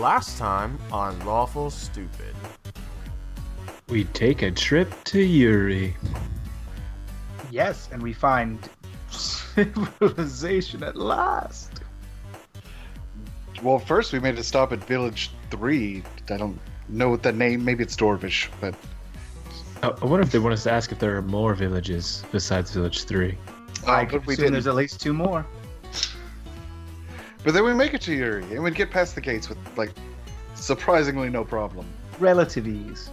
Last time on Lawful Stupid. We take a trip to Yuri. Yes, and we find civilization at last. Well, first we made a stop at Village 3. I don't know what that name, maybe it's Dorvish, but I I wonder if they want us to ask if there are more villages besides Village 3. I Oh, could we assume didn't. there's at least two more. But then we make it to Yuri, and we'd get past the gates with, like, surprisingly no problem. Relative ease.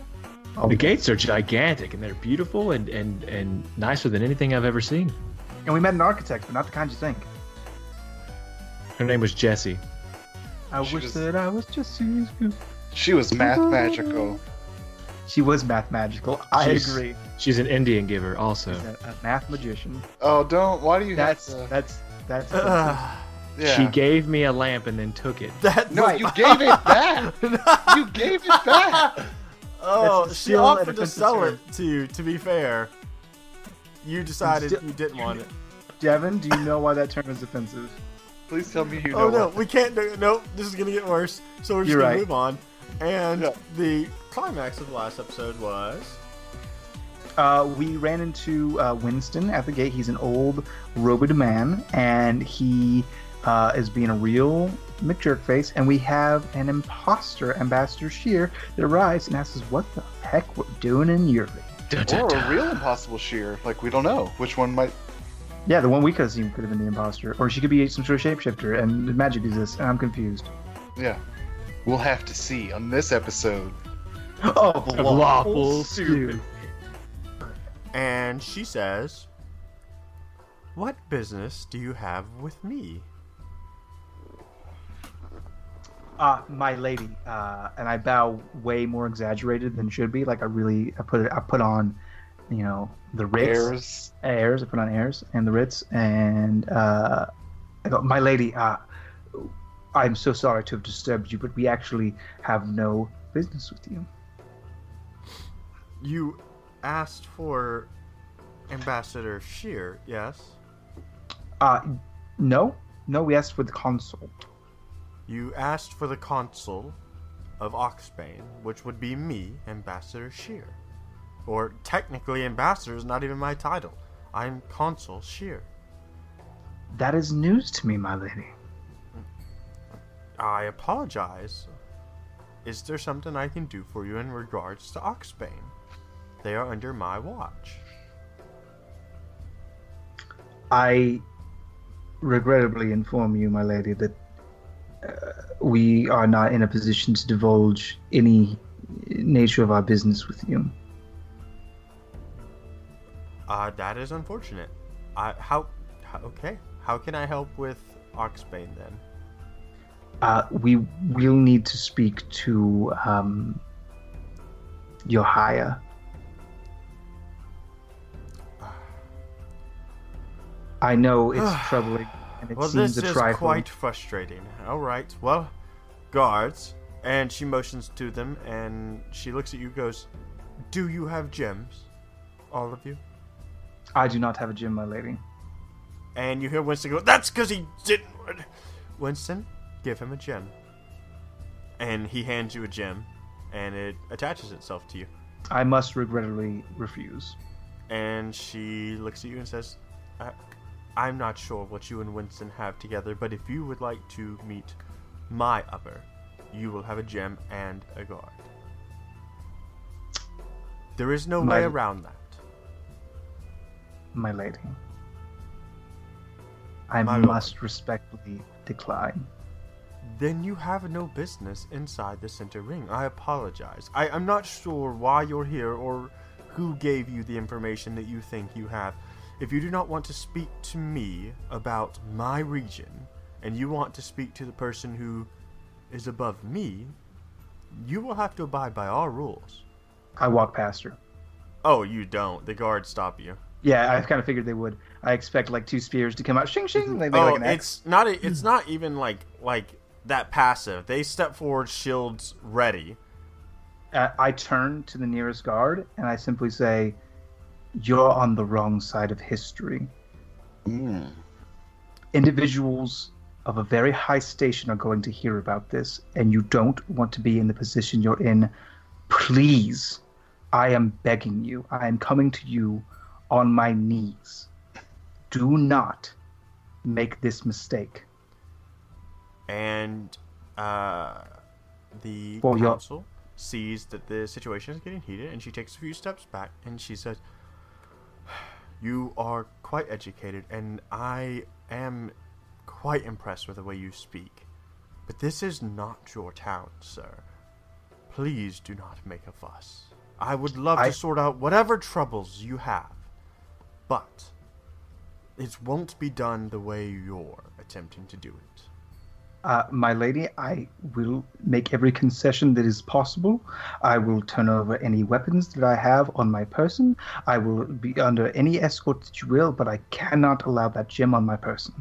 The gates are gigantic and they're beautiful and, and, and nicer than anything I've ever seen. And we met an architect, but not the kind you think. Her name was Jessie. I She wish was- that I was just Sue's. She was math magical. She was math magical. I She's- agree. She's an Indian giver also. She's a, a math magician. Oh, don't. Why do you That's have to. that's that's. Ugh, Yeah. She gave me a lamp and then took it. that no, Right. you gave it back. you gave it back. Oh, she offered to sell it to you. To be fair, you decided still- you didn't want it. Devin, do you know why that term is offensive? Please tell me you know. Oh no, what- we can't No, Nope, this is gonna get worse. So we're just You're gonna right. move on. And Yeah. the climax of the last episode was Uh, we ran into uh, Winston at the gate. He's an old robed man, and he uh, is being a real McJerkface. And we have an imposter, Ambassador Shear, that arrives and asks us what the heck we're doing in Yuri. Da, da, Or a real impossible shear. Like, we don't know which one might. Yeah, the one we could have seen could have been the imposter, or she could be some sort of shapeshifter, and the magic exists, and I'm confused. Yeah. We'll have to see on this episode. Oh, Of lawful stupid. and she says, "What business do you have with me?" Uh, my lady, uh, and I bow way more exaggerated than should be. Like I really, I put it, I put on, you know, the Ritz Airs. airs. I put on airs and the Ritz, and uh, I go, my lady, uh, I'm so sorry to have disturbed you, but we actually have no business with you. You asked for Ambassador Shear, yes? Uh, no, no, we asked for the consul. You asked for the consul of Oxbane, which would be me, Ambassador Shear. Or technically, Ambassador is not even my title. I'm Consul Shear. That is news to me, my lady. I apologize. Is there something I can do for you in regards to Oxbane? They are under my watch. I regrettably inform you, my lady, that we are not in a position to divulge any nature of our business with you. Uh, that is unfortunate. I how, how okay? How can I help with Oxbane then? Uh, we will need to speak to um, your hire. I know it's troubling, and it Well, seems this a is quite frustrating. All right, well, guards, and she motions to them, and she looks at you, goes, "Do you have gems, all of you?" I do not have a gem, my lady. And you hear Winston go, "That's because he didn't." Winston, give him a gem. And he hands you a gem, and it attaches itself to you. I must regrettably refuse. And she looks at you and says, uh, I'm not sure what you and Winston have together, but if you would like to meet my upper, you will have a gem and a guard. There is no My- way around that. my lady. I My lord. must respectfully decline. Then you have no business inside the center ring. I apologize. I, I'm not sure why you're here or who gave you the information that you think you have. If you do not want to speak to me about my region, and you want to speak to the person who is above me, you will have to abide by our rules. I walk past her. Oh, you don't. The guards stop you. Yeah, I kind of figured they would. I expect like two spears to come out, shing shing. They make oh, like an it's not. A, it's not even like like that passive. They step forward, shields ready. Uh, I turn to the nearest guard and I simply say, "You're on the wrong side of history. Mm. Individuals of a very high station are going to hear about this, and you don't want to be in the position you're in, please, I am begging you, I am coming to you on my knees. Do not make this mistake. And uh, the Well, council sees that the situation is getting heated, and she takes a few steps back, and she says, "You are quite educated, and I am quite impressed with the way you speak. But this is not your town, sir. Please do not make a fuss. I would love I- to sort out whatever troubles you have, but it won't be done the way you're attempting to do it." Uh, my lady, I will make every concession that is possible. I will turn over any weapons that I have on my person. I will be under any escort that you will, but I cannot allow that gem on my person.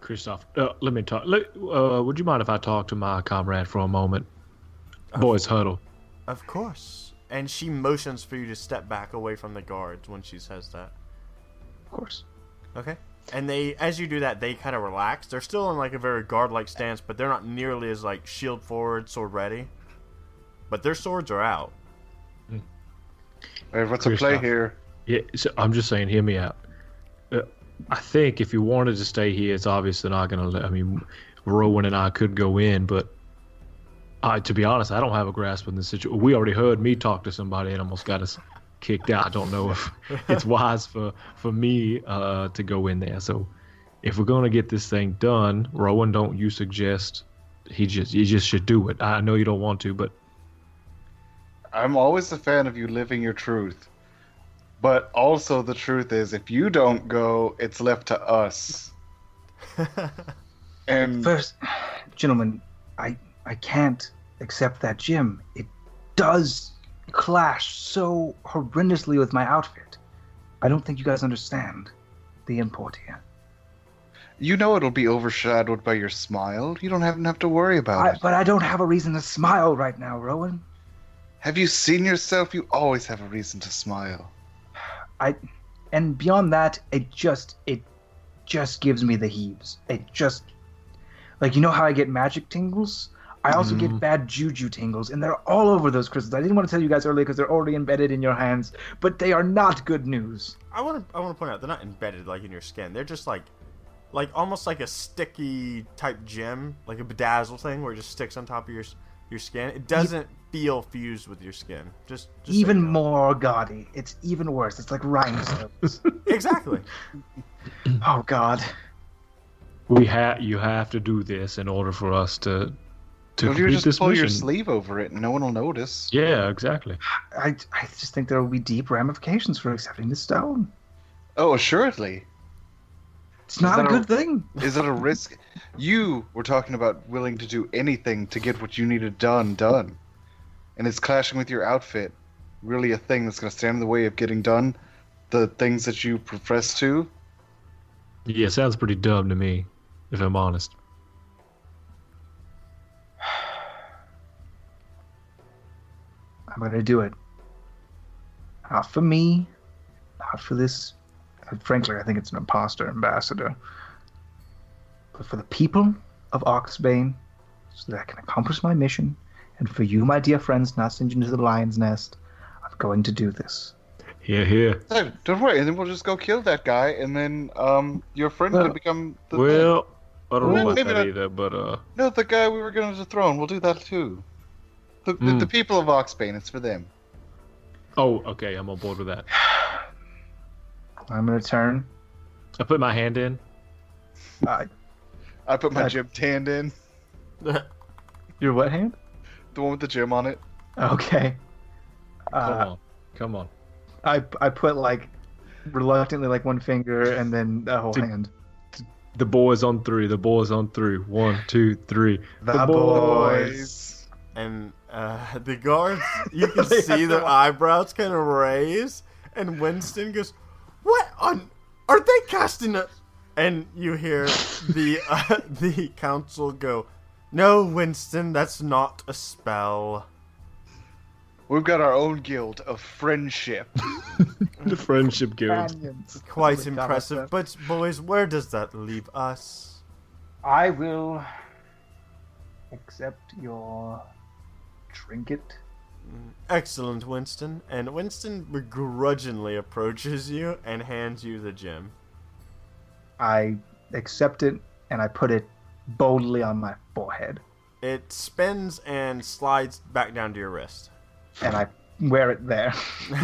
Christoph, uh, let me talk. Let, uh, would you mind if I talk to my comrade for a moment? Boys, huddle. Of course. And she motions for you to step back away from the guards when she says that. Of course. Okay. And they, as you do that, they kind of relax. They're still in like a very guard-like stance, but they're not nearly as like shield forward, sword ready. But their swords are out. Hey, what's the play Christoph. here? Yeah, so I'm just saying, hear me out. Uh, I think if you wanted to stay here, it's obviously not going to let. I mean, Rowan and I could go in, but I, to be honest, I don't have a grasp on the situation. We already heard me talk to somebody and almost got us kicked out. I don't know if it's wise for for me uh, to go in there. So, if we're going to get this thing done, Rowan, don't you suggest he just you just should do it? I know you don't want to, but I'm always a fan of you living your truth. But also, the truth is, if you don't go, it's left to us. and First, gentlemen, I I can't accept that Jim. It does clash so horrendously with my outfit. I don't think you guys understand the import here. you know it'll be overshadowed by your smile. You don't even have to worry about I, it. but I don't have a reason to smile right now, Rowan. Have you seen yourself? You always have a reason to smile. I and beyond that, it just it just gives me the heaves. It just like you know how I get magic tingles? I also get Mhm. bad juju tingles, and they're all over those crystals. I didn't want to tell you guys earlier because they're already embedded in your hands, but they are not good news. I want to I want to point out they're not embedded like in your skin. They're just like like almost like a sticky type gem, like a bedazzle thing where it just sticks on top of your your skin. It doesn't feel fused with your skin. Just, just so even you know. more gaudy. It's even worse. It's like rhinestones. Exactly. oh God. we have you have to do this in order for us to to If you just this pull mission. your sleeve over it, and no one will notice. Yeah, exactly. I, I just think there will be deep ramifications for accepting the stone. Oh, assuredly. It's not a that a- good thing. Is it a risk? You were talking about willing to do anything to get what you needed done done, and it's clashing with your outfit. Really, a thing that's going to stand in the way of getting done the things that you profess to. Yeah, sounds pretty dumb to me, if I'm honest. I'm gonna do it. Not for me, not for this. uh, Frankly, I think it's an imposter ambassador. But for the people of Oxbane, so that I can accomplish my mission, and for you, my dear friends, not send you into the lion's nest, I'm going to do this. Here, here. Hey, don't worry, and then we'll just go kill that guy, and then um, your friend Well- can become the Well, I don't know about that either, but uh, no, the guy we were going to dethrone. We'll do that too. The, the, Hmm. the people of Oxbane, it's for them. oh, okay, I'm on board with that. I'm gonna turn. I put my hand in. Uh, I put my Uh, gym tanned in, your what hand? the one with the gym on it. Okay. Come Uh, on, come on. I I put like reluctantly like one finger and then the whole Did- hand. The boys on three. The boys on three. One, two, three. The, boys. and uh, the guards, you can see their to- eyebrows kind of raise, and Winston goes, "What on? Are they casting a?" And you hear the uh, the council go, "No, Winston, that's not a spell." We've got our own guild of friendship. the friendship guild. Companions. Quite my God, impressive. But, boys, where does that leave us? I will accept your trinket. Excellent, Winston. And Winston begrudgingly approaches you and hands you the gem. I accept it and I put it boldly on my forehead. It spins and slides back down to your wrist. And I wear it there.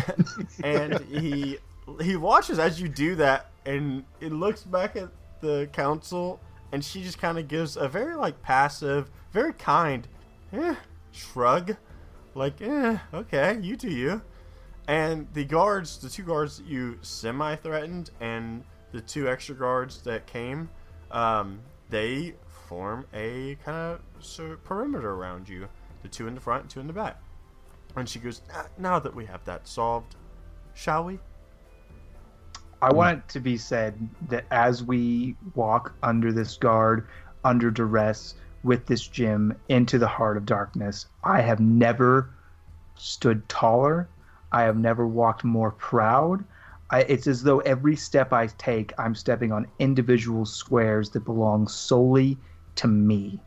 and he he watches as you do that and it looks back at the council and she just kind of gives a very like passive very kind eh, shrug like eh okay you do you. And the guards the two guards that you semi threatened and the two extra guards that came um, they form a kind of perimeter around you. The two in the front two in the back. And she goes, "Ah, now that we have that solved, shall we? I want it to be said that as we walk under this guard, under duress, with this gym into the heart of darkness, I have never stood taller. I have never walked more proud. I, it's as though every step I take, I'm stepping on individual squares that belong solely to me.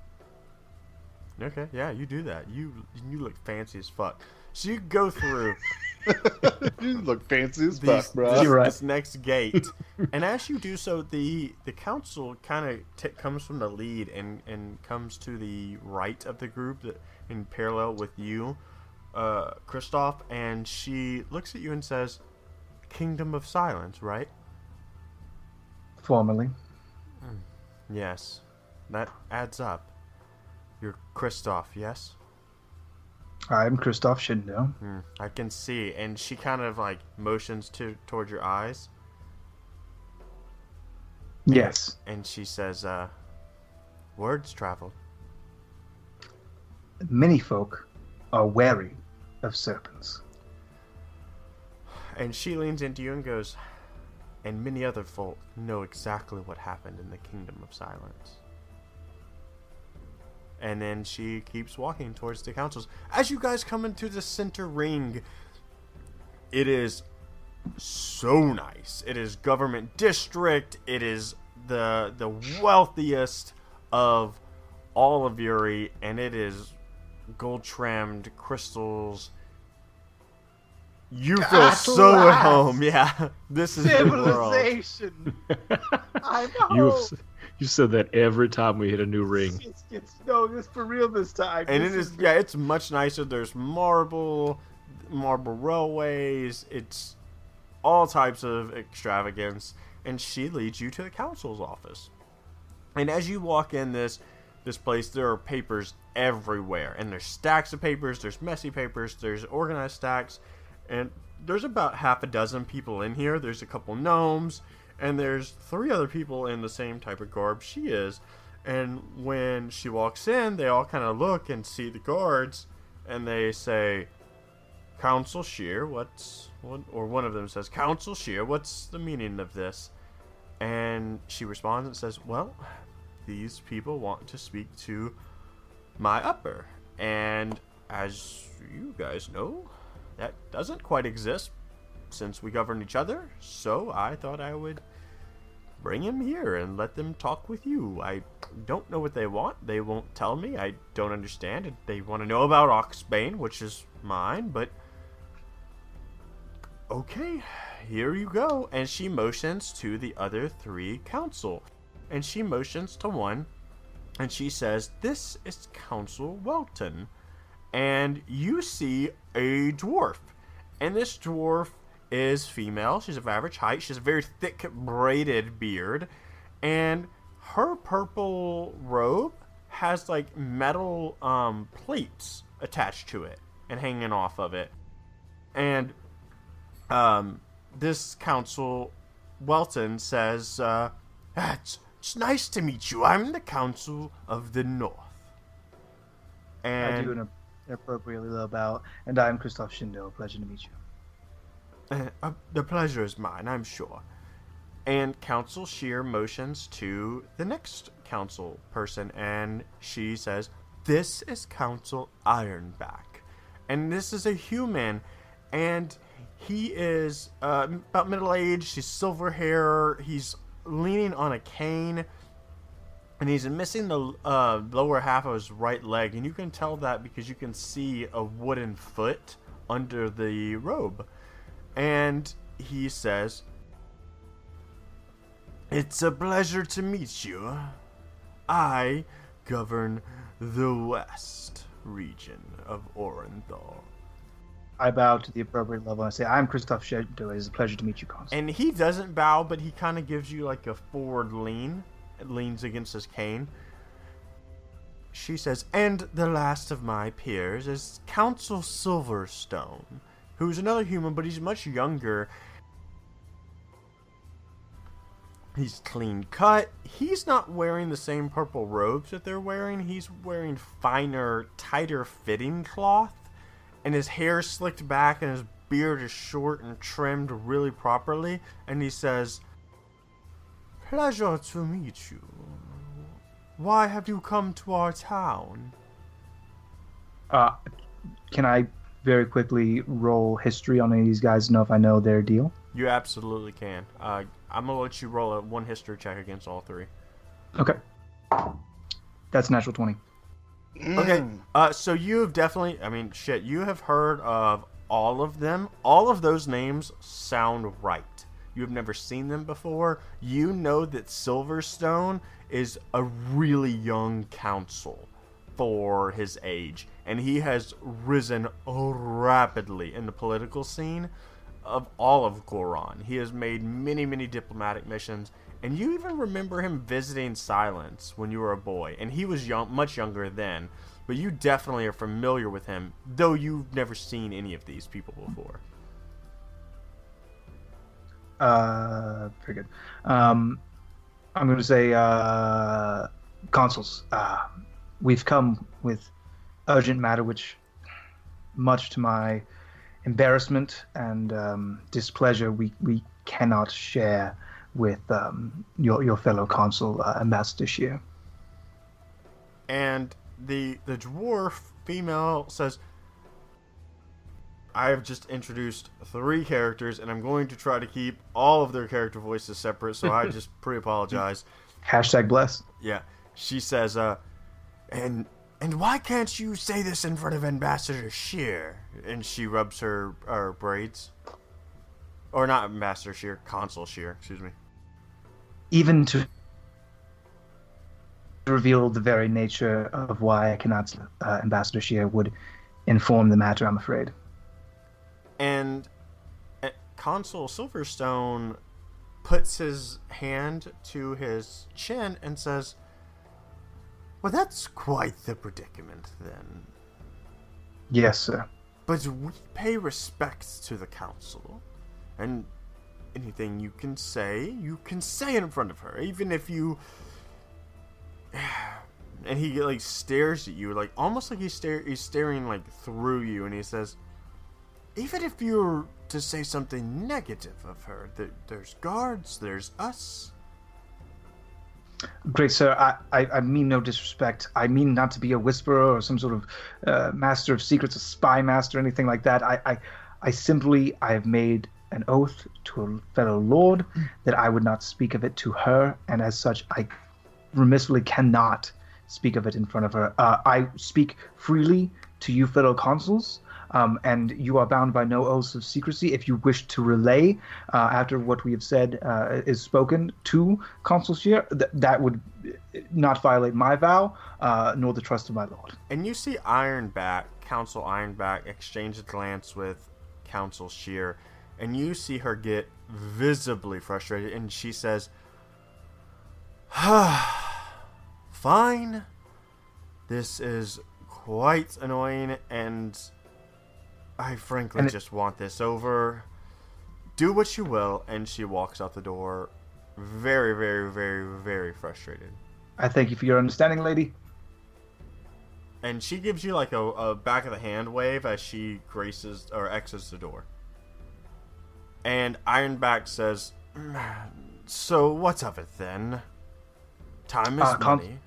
Okay, yeah, you do that. You you look fancy as fuck. So you go through you look fancy as these, fuck, bro. this, You're right. this next gate, and as you do so, the the council kind of t- comes from the lead and and comes to the right of the group that in parallel with you, uh, Christoph, and she looks at you and says, "Kingdom of Silence, right?" Formally. Yes, that adds up. You're Christoph, yes? I'm Christoph Shindo. Hmm, I can see, and she kind of like motions to toward your eyes, Yes. and she says, uh, "Words travel." Many folk are wary of serpents. And she leans into you and goes, "And many other folk know exactly what happened in the Kingdom of Silence." And then she keeps walking towards the councils. As you guys come into the center ring, it is so nice. It is government district. It is the the wealthiest of all of Uri, and it is gold trimmed crystals. You feel At so at home. Yeah, this is the world. Civilization. I'm You've home. s- you said that every time we hit a new ring. It's, it's no, this for real this time. and This it is yeah it's much nicer. There's marble marble railways. It's all types of extravagance. And she leads you to the council's office. And as you walk in this this place there are papers everywhere. And there's stacks of papers there's messy papers there's organized stacks. And there's about half a dozen people in here. There's a couple gnomes and there's three other people in the same type of garb she is and when she walks in, they all kind of look and see the guards, and they say, "Council Shear, what's what?" Or one of them says, "Council Shear, what's the meaning of this?" And she responds and says, "Well, these people want to speak to my upper, and as you guys know, that doesn't quite exist since we govern each other. So I thought I would." Bring him here and let them talk with you. I don't know what they want. They won't tell me. I don't understand. They want to know about Oxbane, which is mine, but okay, here you go. And she motions to the other three council. And she motions to one and she says, This is Council Welton. And you see a dwarf. And this dwarf is female. She's of average height. She has a very thick braided beard. And her purple robe has like metal um, plates attached to it and hanging off of it. And um, this council, Welton, says, uh, "Ah, it's, it's nice to meet you. I'm the Council of the North. And I do an appropriately low bow, and I'm Christoph Schindel. Pleasure to meet you. Uh, the pleasure is mine, I'm sure. And Council Shear motions to the next council person, and she says, This is Council Ironback. And this is a human, and He is uh, about middle aged. He's silver hair. He's leaning on a cane, and he's missing the uh, lower half of his right leg. And you can tell that because you can see a wooden foot under the robe. And he says, It's a pleasure to meet you. I govern the west region of Orenthal. I bow to the appropriate level and I say, I'm Christoph Shadow. It is a pleasure to meet you, Consul. And he doesn't bow, but he kind of gives you like a forward lean. It leans against his cane. She says, And the last of my peers is Council Silverstone, who's another human, but he's much younger. He's clean cut. He's not wearing the same purple robes that they're wearing. He's wearing finer, tighter fitting cloth. And his hair slicked back and his beard is short and trimmed really properly. And he says, Pleasure to meet you. Why have you come to our town? Uh, can I very quickly roll history on any of these guys to know if I know their deal? You absolutely can. Uh, I'm gonna let you roll a one history check against all three. Okay. That's natural 20. Okay. Mm. Uh, so you have definitely, I mean, shit, you have heard of all of them. All of those names sound right. You have never seen them before. You know that Silverstone is a really young council for his age, and he has risen rapidly in the political scene of all of Goron. He has made many, many diplomatic missions, and you even remember him visiting Silence when you were a boy, and he was young, much younger then. But you definitely are familiar with him, though you've never seen any of these people before. Uh, very good. Um, I'm going to say, uh, consuls, uh, we've come with urgent matter, which, much to my embarrassment and um, displeasure, we, we cannot share with um, your your fellow consul, uh, Ambassador Shear. And the the dwarf female says, I have just introduced three characters, and I'm going to try to keep all of their character voices separate. So I just pre apologize. Hashtag bless. Yeah, she says, uh, and and why can't you say this in front of Ambassador Shear? And she rubs her her braids, or not Ambassador Shear, Consul Shear. Excuse me. Even to reveal the very nature of why I cannot, uh, Ambassador Shear would inform the matter. I'm afraid. And uh, Consul Silverstone puts his hand to his chin and says, Well, that's quite the predicament then. Yes, sir. But we pay respects to the council, and anything you can say, you can say in front of her, even if you. And he like stares at you, like almost like he's stare he's staring like through you, and he says, "Even if you're to say something negative of her, there, there's guards, there's us." Great, sir. I, I, I mean no disrespect. I mean not to be a whisperer or some sort of uh, master of secrets, a spy master, anything like that. I, I, I simply I have made an oath to a fellow lord that I would not speak of it to her, and as such, I remissly cannot speak of it in front of her. Uh, I speak freely to you, fellow consuls, um, and you are bound by no oaths of secrecy. If you wish to relay uh, after what we have said uh, is spoken to Shear, th- that would not violate my vow uh, nor the trust of my lord. And you see Ironback, Council Ironback, exchange a glance with Council Shear, and you see her get visibly frustrated, and she says, Fine. This is quite annoying, and I frankly it- just want this over. Do what you will, and she walks out the door, very, very, very, very frustrated. I thank you for your understanding, lady. And she gives you like a, a back of the hand wave as she graces or exits the door. And Ironback says, So what's of it then? Time is Uh, con- money.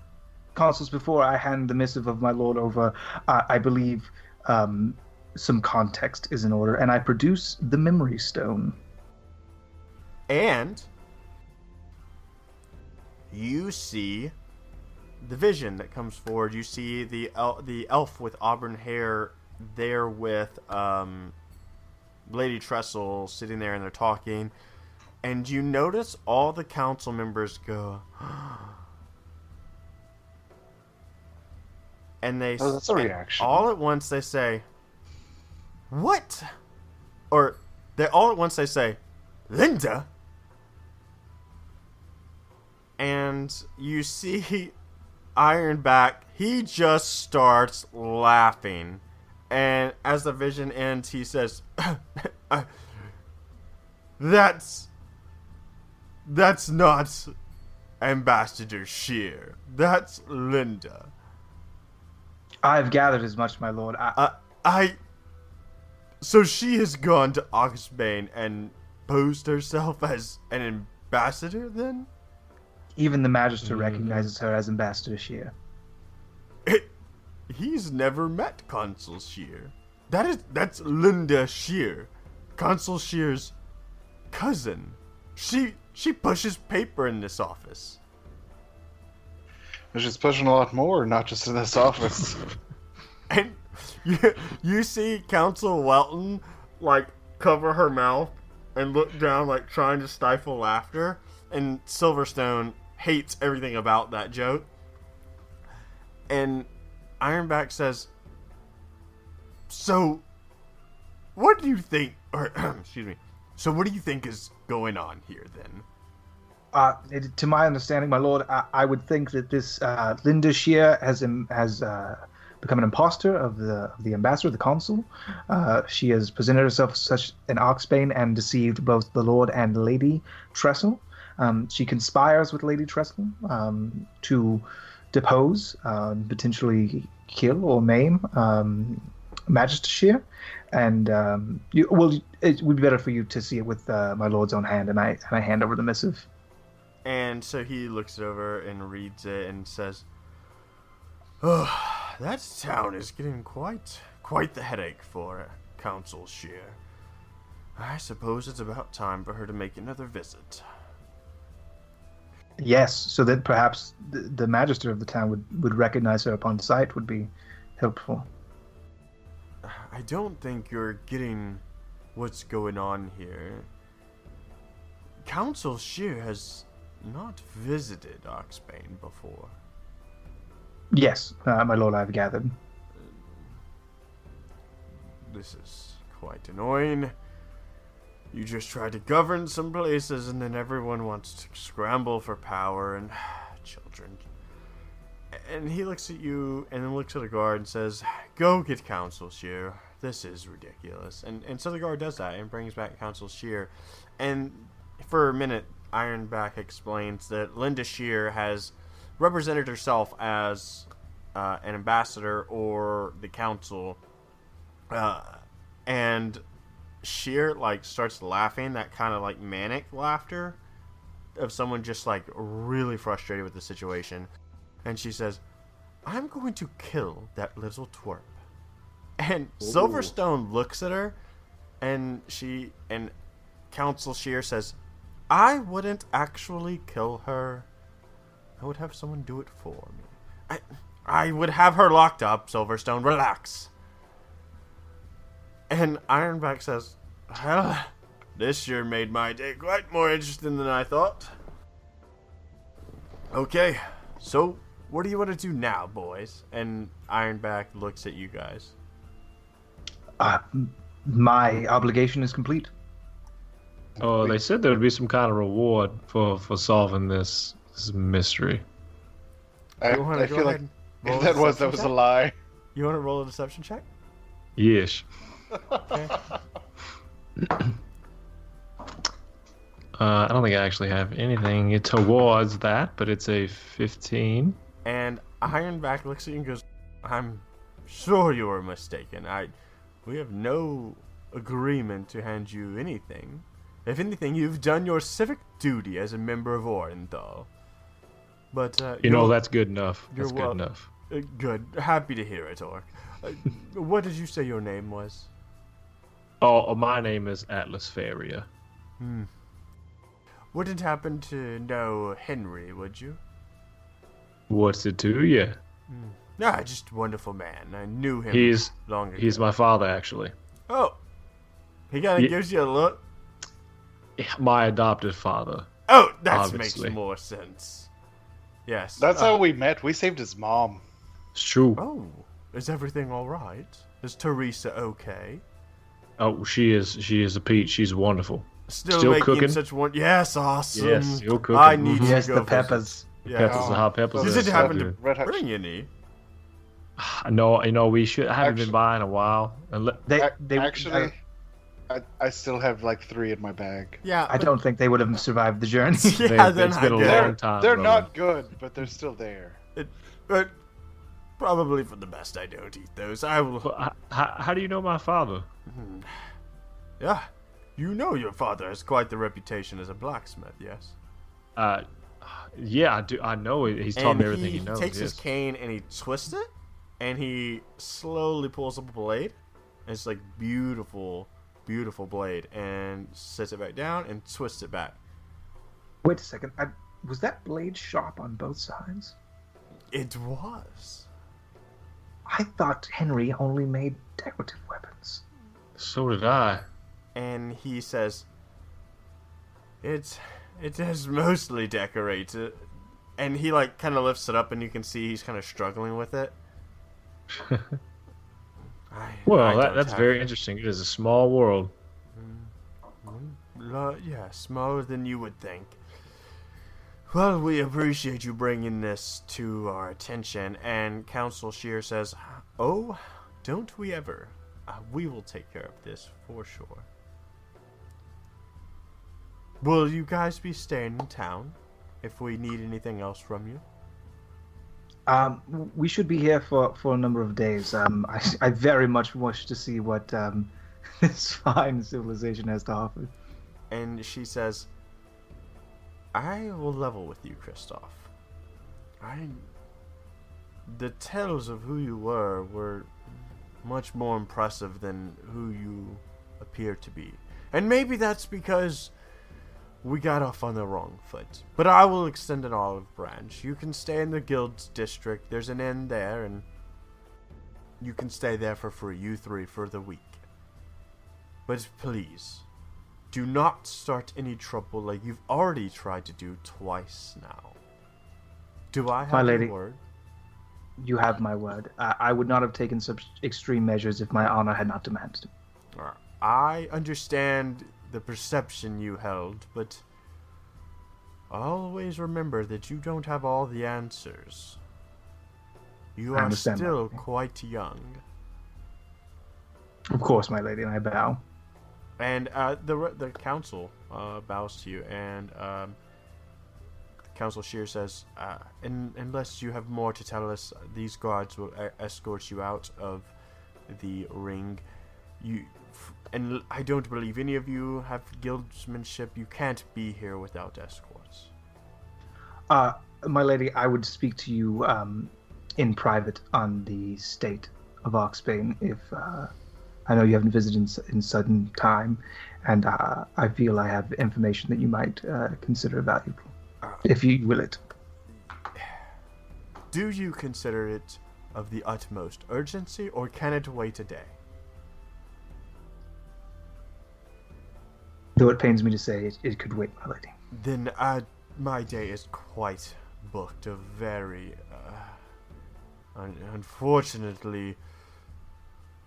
consuls before I hand the missive of my lord over, uh, I believe um, some context is in order, and I produce the memory stone. And you see the vision that comes forward. You see the el- the elf with auburn hair there with um, Lady Trestle sitting there and they're talking. And you notice all the council members go, and they Oh, that's a reaction. all at once they say, "What?" Or they all at once they say, "Linda." And you see Ironback, he just starts laughing. And as the vision ends, he says, That's. That's not Ambassador Shear. That's Linda. I've gathered as much, my lord. I, Uh, I. So she has gone to Oxbane and posed herself as an ambassador then? even the Magister hmm. recognizes her as Ambassador Shear. He's never met Consul Shear. That is that's Linda Shear, Consul Shear's cousin. She she pushes paper in this office. She's pushing a lot more, not just in this office. And you, you see Council Welton like cover her mouth and look down like trying to stifle laughter and Silverstone hates everything about that joke. And Ironback says, "So what do you think or excuse me. So what do you think is going on here then?" Uh, it- to my understanding, my lord, I, I would think that this uh, Linda Shear has im- has uh, become an imposter of the of the ambassador, the consul. Uh, she has presented herself as such an oxbane and deceived both the lord and Lady Trestle. Um, she conspires with Lady Trestle um, to depose, uh, potentially kill or maim um, Magister Shear. And um, you, well, it would be better for you to see it with uh, my lord's own hand, and I and I hand over the missive. And so he looks it over and reads it and says, "Oh, that town is getting quite quite the headache for Council Shear. I suppose it's about time for her to make another visit." Yes, so that perhaps the, the magister of the town would, would recognize her upon sight would be helpful. I don't think you're getting what's going on here. Council Shear has not visited Oxbane before. Yes, uh, my lord, I've gathered. This is quite annoying. You just try to govern some places and then everyone wants to scramble for power and children. And he looks at you and then looks at the guard and says, Go get Council Shear. This is ridiculous. And and so the guard does that and brings back Council Shear. And for a minute, Ironback explains that Linda Shear has represented herself as uh, an ambassador or the council. Uh, and Shear like starts laughing that kind of like manic laughter of someone just like really frustrated with the situation. And she says i'm going to kill that little twerp. And silverstone looks at her and she and council shear says i wouldn't actually kill her i would have someone do it for me i i would have her locked up silverstone relax and Ironback says, Well, this year made my day quite more interesting than I thought. Okay, so what do you want to do now, boys? And Ironback looks at you guys. Uh, my obligation is complete. Oh, they said there would be some kind of reward for for solving this, this is mystery. I, You I feel like if that was that deception was a lie. You want to roll a deception check? Yes. Okay. Uh, I don't think I actually have anything towards that, but it's a 15. and Ironback looks at you and goes, I'm sure you are mistaken. I we have no agreement to hand you anything. If anything, you've done your civic duty as a member of Orenthal. But uh, You know, that's good enough. That's good enough. Uh, good. Happy to hear it, Orc. what did you say your name was? Oh, oh, my name is Atlas Faria. Hmm. Wouldn't happen to know Henry, would you? What's it to you? Ah, just wonderful man. I knew him He's long ago. he's my father, actually. Oh, he kind of Ye- gives you a look. My adopted father. Oh, that makes more sense. Yes. That's uh, how we met. We saved his mom. It's true. Oh, is everything all right? Is Teresa okay? Oh, she is she is a peach. She's wonderful. Still, Still making cooking? such one. Yes, awesome. Yes, still cooking. I need Mhm. to Yes, go the visit. peppers. Yeah. Peppers, the hot peppers. You You are didn't happen to Red bring any. No, you know we should. I haven't Actu- been by in a while. Unle- They, they Actually, I, I, I still have like three in my bag. Yeah, I but- don't think they would have survived the journey. Yeah, They- then it's I been a get long it. They're, time. they're brother. not good, but they're still there. But probably for the best, I don't eat those. I will. But h- how, how do you know my father? Yeah, you know your father has quite the reputation as a blacksmith. Yes. Uh, yeah, I do. I know. He's taught and me everything he, he, knows. takes his cane and he twists it, and he slowly pulls up a blade. And it's like beautiful, beautiful blade, and sets it back down and twists it back. Wait a second. I, was that blade sharp on both sides? It was. I thought Henry only made decorative weapons. So did I. and he says, "It's it is mostly decorated," and he like kind of lifts it up, and you can see he's kind of struggling with it. I, Well, I that, that's very interesting. It is a small world. Lo- yeah, smaller than you would think. Well, we appreciate you bringing this to our attention, and Council Shear says, "Oh, don't we ever? Uh, we will take care of this for sure." Will you guys be staying in town if we need anything else from you? Um, we should be here for, for a number of days. Um, I, I very much wish to see what um, this fine civilization has to offer. And she says, I will level with you, Christoph. I. The tales of who you were were much more impressive than who you appear to be. And maybe that's because we got off on the wrong foot. But I will extend an olive branch. You can stay in the guild's district. There's an inn there, and you can stay there for free, you three, for the week. But please, do not start any trouble like you've already tried to do twice now. Do I have My your lady. word? You have my word. I, I would not have taken such extreme measures if my honor had not demanded. I understand the perception you held, but always remember that you don't have all the answers. You are still lady. quite young. Of course, my lady, and I bow. And uh, the the council uh, bows to you, and um, Council Shear says, uh, "Unless you have more to tell us, these guards will e- escort you out of the ring. You, and I don't believe any of you have guildsmanship. You can't be here without escorts." Uh, my lady, I would speak to you um, in private on the state of Oxbane if uh, I know you haven't visited in, in sudden time, and uh, I feel I have information that you might uh, consider valuable, if you will it. Do you consider it of the utmost urgency, or can it wait a day? Though it pains me to say it, it could wait, my lady. Then uh, my day is quite booked. A very, uh, un- unfortunately,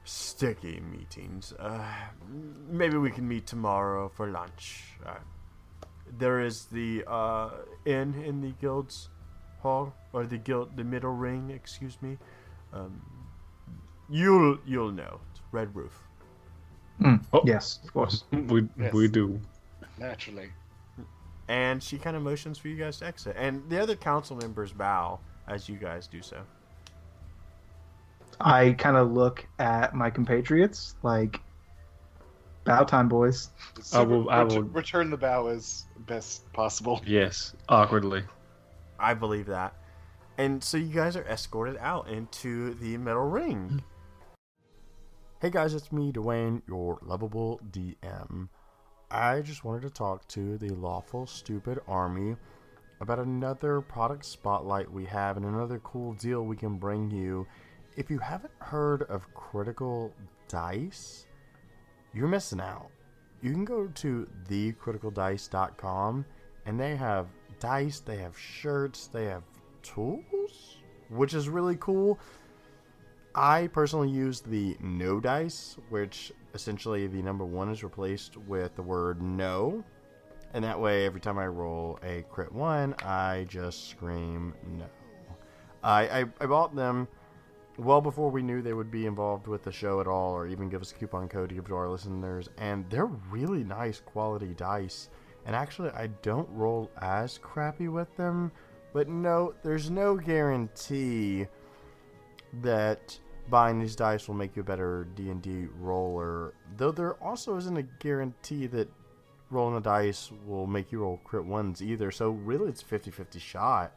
sticky meetings. Uh, maybe we can meet tomorrow for lunch. Uh, there is the uh, inn in the guild's hall, or the guild, the middle ring. Excuse me. Um, you'll you'll know. It's Red Roof. Mm, Oh. Yes, of course. We Yes. we do. Naturally. And she kind of motions for you guys to exit, and the other council members bow as you guys do so. I kind of look at my compatriots like, bow time, boys. So will- I ret- will- return the bow as best possible. Yes, awkwardly. I believe that. And so you guys are escorted out into the metal ring. Hey guys, it's me, Dwayne, your lovable DM. I just wanted to talk to the Lawful Stupid Army about another product spotlight we have and another cool deal we can bring you. If you haven't heard of Critical Dice, you're missing out. You can go to thecriticaldice.com and they have dice, they have shirts, they have tools, which is really cool. I personally use the no dice, which essentially the number one is replaced with the word no. And that way, every time I roll a crit one, I just scream no. I, I, I bought them well before we knew they would be involved with the show at all, or even give us a coupon code to give to our listeners. And they're really nice quality dice. And actually, I don't roll as crappy with them. But no, there's no guarantee that buying these dice will make you a better D&D roller. Though there also isn't a guarantee that rolling the dice will make you roll crit ones either. So really it's 50-50 shot.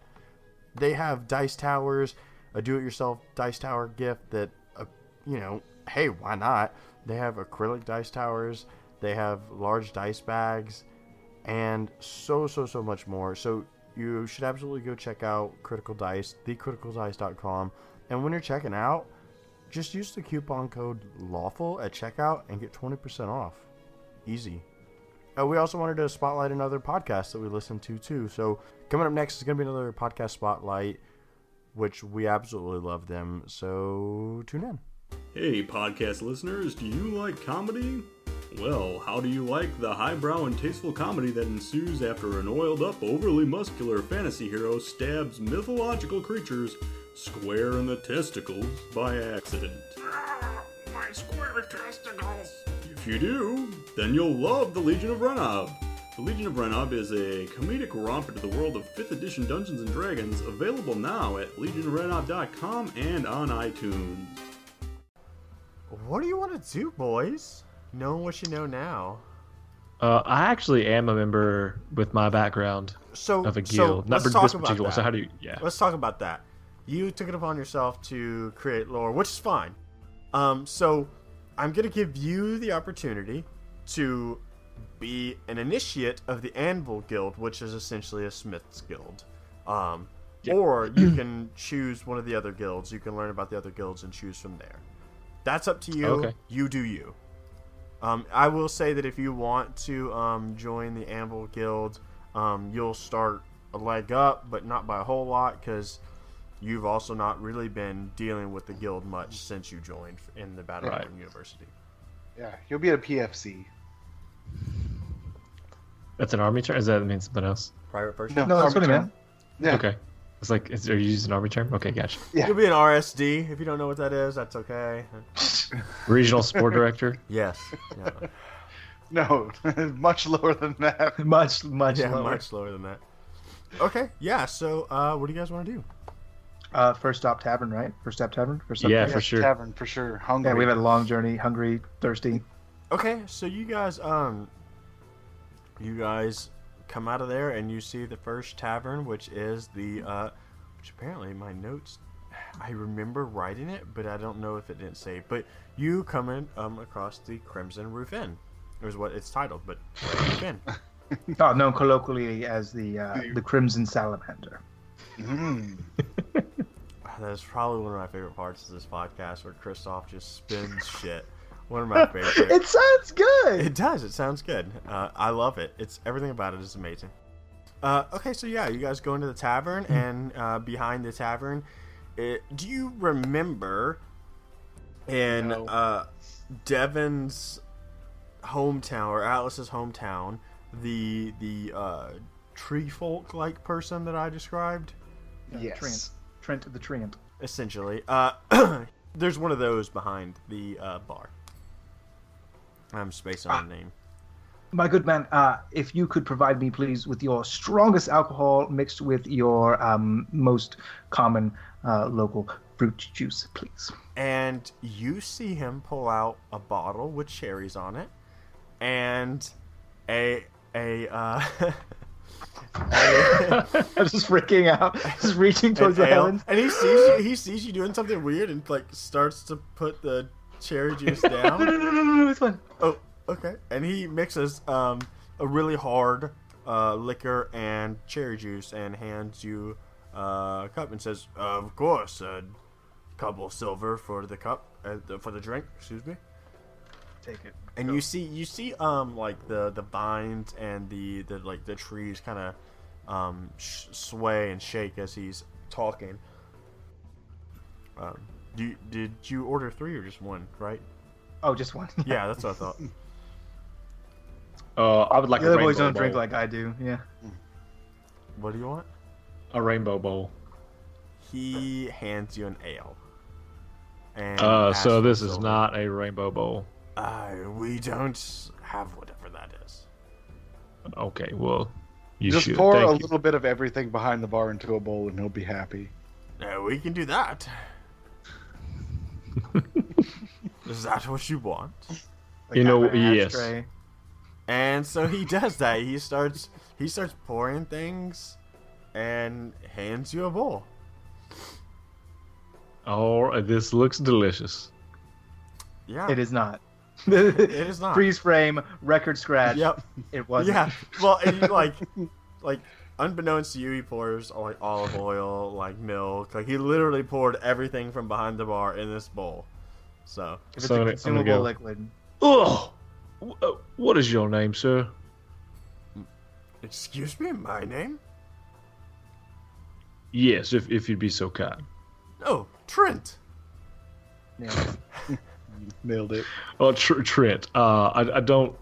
They have dice towers, a do-it-yourself dice tower gift that uh, you know, hey, why not? They have acrylic dice towers, they have large dice bags and so so so much more. So you should absolutely go check out Critical Dice, thecriticaldice.com. And when you're checking out, just use the coupon code lawful at checkout and get 20% off. Easy. Uh, we also wanted to spotlight another podcast that we listen to too. So coming up next is going to be another podcast spotlight, which we absolutely love them. So tune in. Hey, podcast listeners, do you like comedy? Well, how do you like the highbrow and tasteful comedy that ensues after an oiled up, overly muscular fantasy hero stabs mythological creatures square in the testicles by accident? My square testicles. If you do, then you'll love the Legion of Renob. The Legion of Renob is a comedic romp into the world of 5th edition Dungeons and Dragons, available now at legionofrenob.com and on iTunes. What do you want to do, boys? Knowing what you know now. Uh, I actually am a member with my background So of a so guild. Not let's for talk this about particular one. that. So how do you? Yeah. Let's talk about that. You took it upon yourself to create lore, which is fine. Um, so I'm gonna give you the opportunity to be an initiate of the Anvil Guild, which is essentially a smith's guild. Um, Yeah. Or you can choose one of the other guilds. You can learn about the other guilds and choose from there. That's up to you. Okay. You do you. Um, I will say that if you want to um, join the Anvil Guild, um, you'll start a leg up, but not by a whole lot because you've also not really been dealing with the guild much since you joined in the Battleborn Right. University. Yeah, you'll be at a PFC. That's an army term. Is that mean something else? Private person? No, No, that's what he arbitrary. meant. Yeah. Okay. It's like, is, are you using an army term? Okay, gotcha. Yeah. You'll be an RSD. If you don't know what that is, that's okay. Regional sport director. Yes. Yeah, No, much lower than that. Much, much yeah lower. much slower than that. Okay, yeah, so uh, what do you guys want to do? Uh, first stop tavern, right? First stop tavern. First stop Yeah, tavern? for sure. Tavern for sure. Hungry. Yeah, we've had a long journey. Hungry, thirsty. Okay, so you guys, um, you guys come out of there and you see the first tavern, which is the, uh, which apparently my notes, I remember writing it, but I don't know if it didn't say. But you come in um across the Crimson Roof Inn, is what it's titled, but Roof Inn. Oh, known colloquially as the uh, the Crimson Salamander. Mm. That's probably one of my favorite parts of this podcast, where Christoph just spins shit. One of my favorite. it sounds good. It does. It sounds good. Uh, I love it. It's everything about it is amazing. Uh, okay, so yeah, you guys go into the tavern, and uh, behind the tavern, it, do you remember in No. uh, Devon's hometown or Atlas's hometown, the the uh, tree folk like person that I described? Yes. Trent. The Treant. essentially. Uh, there's one of those behind the uh, bar. I'm spacing on the name. My good man, uh, if you could provide me, please, with your strongest alcohol mixed with your um, most common uh, local fruit juice, please. And you see him pull out a bottle with cherries on it, and a a uh, a- I'm just freaking out, just reaching towards an the ale. heavens. and he sees you. He sees you doing something weird, and like starts to put the cherry juice down. no, no, no, no, it's fine. Oh, okay. And he mixes um, a really hard uh, liquor and cherry juice and hands you uh, a cup and says, "Of course, a couple silver for the cup uh, for the drink." Excuse me. Take it. And you see, you see, um, like the the vines and the the like the trees kind of um sh- sway and shake as he's talking. Um, do you, did you order three or just one? Right? Oh, just one. Yeah, that's what I thought. Uh, I would like the a other rainbow boys don't bowl. drink like I do. Yeah. What do you want? a rainbow bowl. He hands you an ale. And Uh, so this is silver. not a rainbow bowl. Uh, we don't have whatever that is. Okay, well, you Just should. pour Thank a you. little bit of everything behind the bar into a bowl, and he'll be happy. Uh, we can do that. is that what you want? Like You know, have an yes. ashtray. And so he does that. He starts he starts pouring things and hands you a bowl. Oh, this looks delicious. Yeah. It is not. It is not. Freeze frame, record scratch. Yep. It wasn't. Yeah. Well, and you like like unbeknownst to you, he pours like olive oil, like milk. Like he literally poured everything from behind the bar in this bowl. So If it's So a I'm gonna consumable go- liquid. Ugh. Uh, What is your name, sir? excuse me, my name? Yes, if if you'd be so kind. Oh, Trent. Yeah. Nailed it. Well, Tr- Trent, uh, I, I don't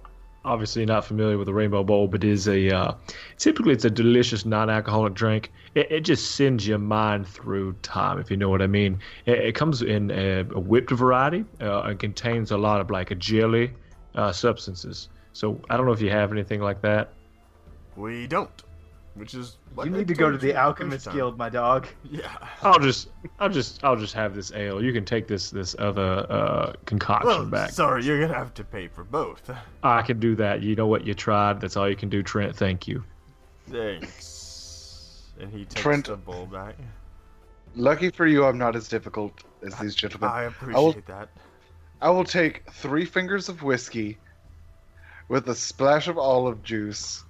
obviously not familiar with the Rainbow Bowl, but it is a uh, typically it's a delicious non-alcoholic drink. It, it just sends your mind through time, if you know what I mean. It, it comes in a, a whipped variety. Uh, it contains a lot of like a jelly uh, substances. So I don't know if you have anything like that. We don't. Which is what You need to go to the you the Alchemist time. Guild, my dog. Yeah. I'll just I'll just I'll just have this ale. You can take this this other uh, concoction Well, back. sorry, you're gonna have to pay for both. I can do that. You know what? You tried. That's all you can do, Trent. Thank you. Thanks. And he takes Trent- the bowl back. Lucky for you, I'm not as difficult as these gentlemen. I will- appreciate that. I will take three fingers of whiskey with a splash of olive juice,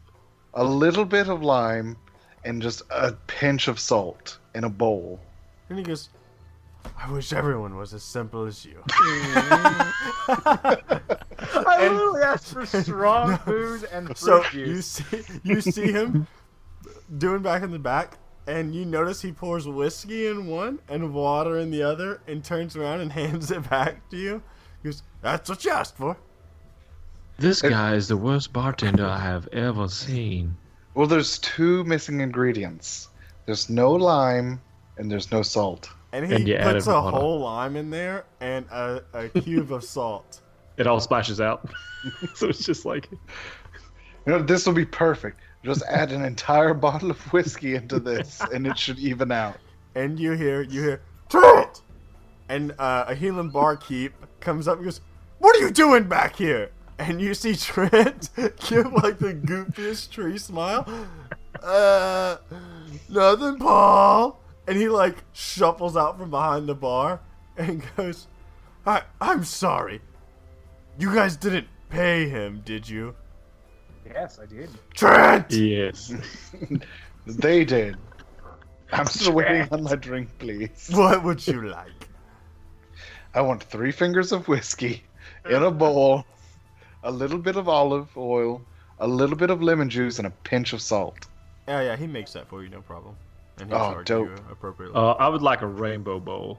a little bit of lime, and just a pinch of salt in a bowl. And he goes, I wish everyone was as simple as you. I literally asked for strong food and fruit so juice. you see you see him doing back in the back and you notice he pours whiskey in one and water in the other and turns around and hands it back to you. He goes, That's what you asked for. This guy is the worst bartender I have ever seen. Well, there's two missing ingredients. There's no lime and there's no salt. And he And you added puts a water. whole lime in there and a, a cube of salt. It all splashes out. so it's just like You know, this will be perfect. Just add an entire bottle of whiskey into this, and it should even out. and you hear you hear Trent, and uh, a Healing barkeep comes up and goes, "What are you doing back here?" And you see Trent give like the goofiest tree smile. Uh, nothing, Paul. And he like shuffles out from behind the bar and goes, "I I'm sorry. You guys didn't pay him, did you, Yes, I did. Trent?" yes. They did. I'm still waiting on my drink, please. What would you like? I want three fingers of whiskey in a bowl, a little bit of olive oil, a little bit of lemon juice, and a pinch of salt. Yeah, yeah, he makes that for you, no problem. And he Oh, charges dope. you appropriately. Uh, I would like a rainbow bowl.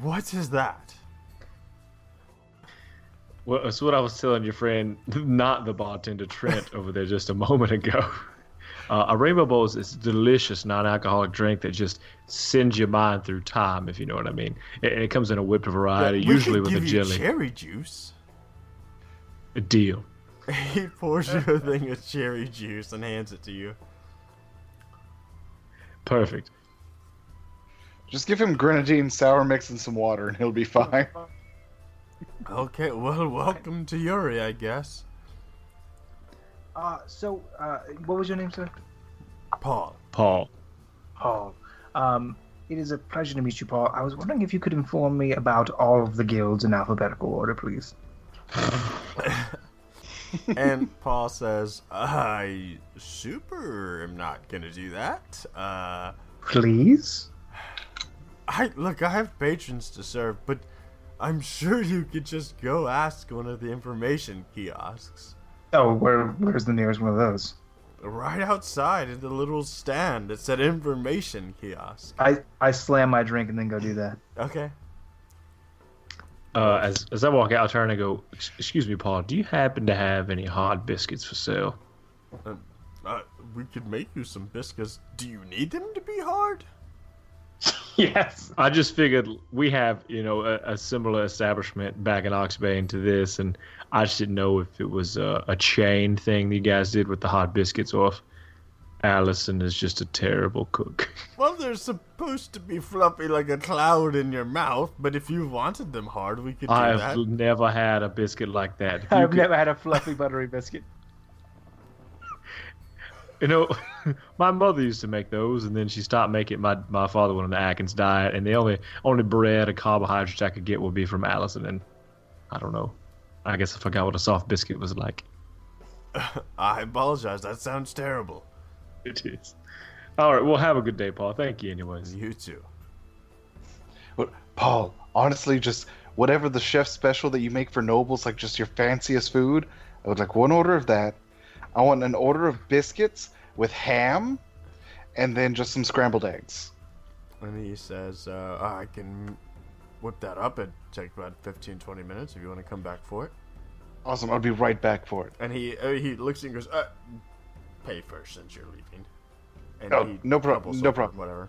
what is that? Well, that's what I was telling your friend, not the bartender Trent over there just a moment ago. Uh, a rainbow bowl is this delicious non-alcoholic drink that just sends your mind through time, if you know what I mean. It, it comes in a whipped variety, We usually with a jelly. cherry juice. A deal. he pours you a thing of cherry juice and hands it to you. Perfect. Just give him grenadine, sour mix, and some water, and he'll be fine. Okay, well, welcome to Yuri, I guess. Uh, so, uh, what was your name, sir? Paul. Paul. Paul. Um, It is a pleasure to meet you, Paul. I was wondering if you could inform me about all of the guilds in alphabetical order, please. and Paul says, I super am not gonna do that. Uh, Please? I look, I have patrons to serve, but I'm sure you could just go ask one of the information kiosks. Oh, where where's the nearest one of those? Right outside in the little stand that said information kiosk. I, I slam my drink and then go do that. Okay. Uh, as as I walk out, I turn and go, "Excuse me, Paul. Do you happen to have any hard biscuits for sale?" Uh, we could make you some biscuits. Do you need them to be hard? Yes. I just figured we have, you know, a, a similar establishment back in Oxbane to this, and I just didn't know if it was a, a chain thing that you guys did with the hot biscuits, or if Allison is just a terrible cook. Well, they're supposed to be fluffy like a cloud in your mouth, but if you wanted them hard, we could do that. I've never had a biscuit like that. You I've could- never had a fluffy buttery biscuit. You know, my mother used to make those, and then she stopped making. My my father went on the Atkins diet, and the only only bread and carbohydrates I could get would be from Allison. And I don't know. I guess I forgot what a soft biscuit was like. I apologize. That sounds terrible. It is. All right. Well, have a good day, Paul. Thank you, anyways. You too. But Paul, honestly, just whatever the chef special that you make for nobles, like just your fanciest food, I would like one order of that. I want an order of biscuits with ham, and then just some scrambled eggs. And he says, uh, I can whip that up. It'd take about 15, 20 minutes if you want to come back for it. Awesome. I'll be right back for it. And he uh, he looks at you and goes, uh, pay first since you're leaving. And Oh, no problem. no problem. Whatever.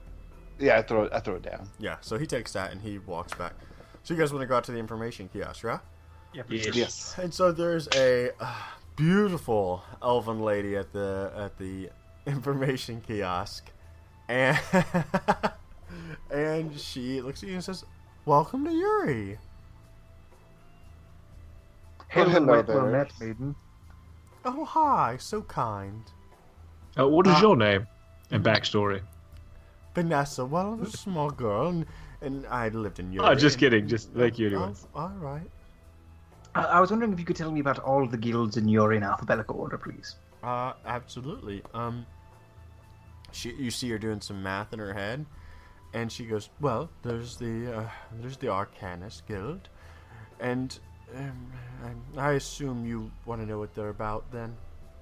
Yeah, I throw it. I throw it down. Yeah, so he takes that and he walks back. So you guys want to go out to the information kiosk, right? Yes. And so there's a uh, beautiful elven lady at the at the information kiosk, and and she looks at you and says, "Welcome to Yuri." Hail hello there. maiden. Oh hi, so kind. Uh, what is Ah. your name and backstory? Vanessa, well, I was a small girl, and, and I lived in Europe. Oh, just kidding. Just thank you, Oh, all right. I, I was wondering if you could tell me about all the guilds in your in alphabetical order, please. Uh, absolutely. Um, she, you see her doing some math in her head, and she goes, "Well, there's the uh, there's the Arcanist Guild, and um, I, I assume you want to know what they're about, then."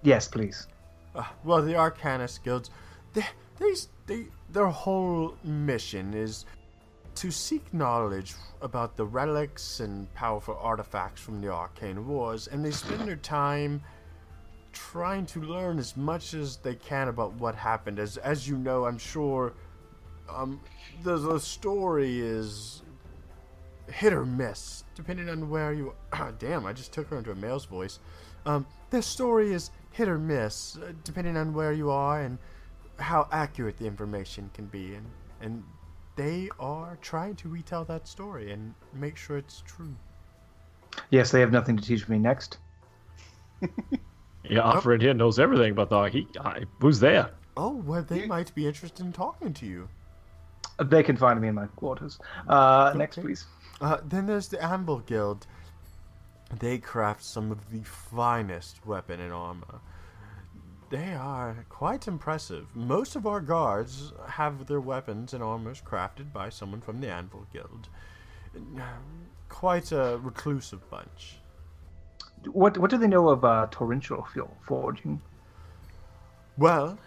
Yes, please. Uh, well, the Arcanist guilds, they, they, they, their whole mission is to seek knowledge about the relics and powerful artifacts from the arcane wars, and they spend their time trying to learn as much as they can about what happened. As, as you know, I'm sure, um, the, the story is hit or miss, depending on where you. Are. Damn, I just took her into a male's voice. Um, the story is hit or miss, uh, depending on where you are and how accurate the information can be, and and they are trying to retell that story and make sure it's true. Yes, they have nothing to teach me next. Yeah, our friend here knows everything about the. He, I, who's there? Oh, well, they You- might be interested in talking to you. They can find me in my quarters. Uh, Next, please. Uh, then there's the Anvil Guild. They craft some of the finest weapon and armor. They are quite impressive. Most of our guards have their weapons and armors crafted by someone from the Anvil Guild. Quite a reclusive bunch. What What do they know of uh, torrential fuel forging? Well,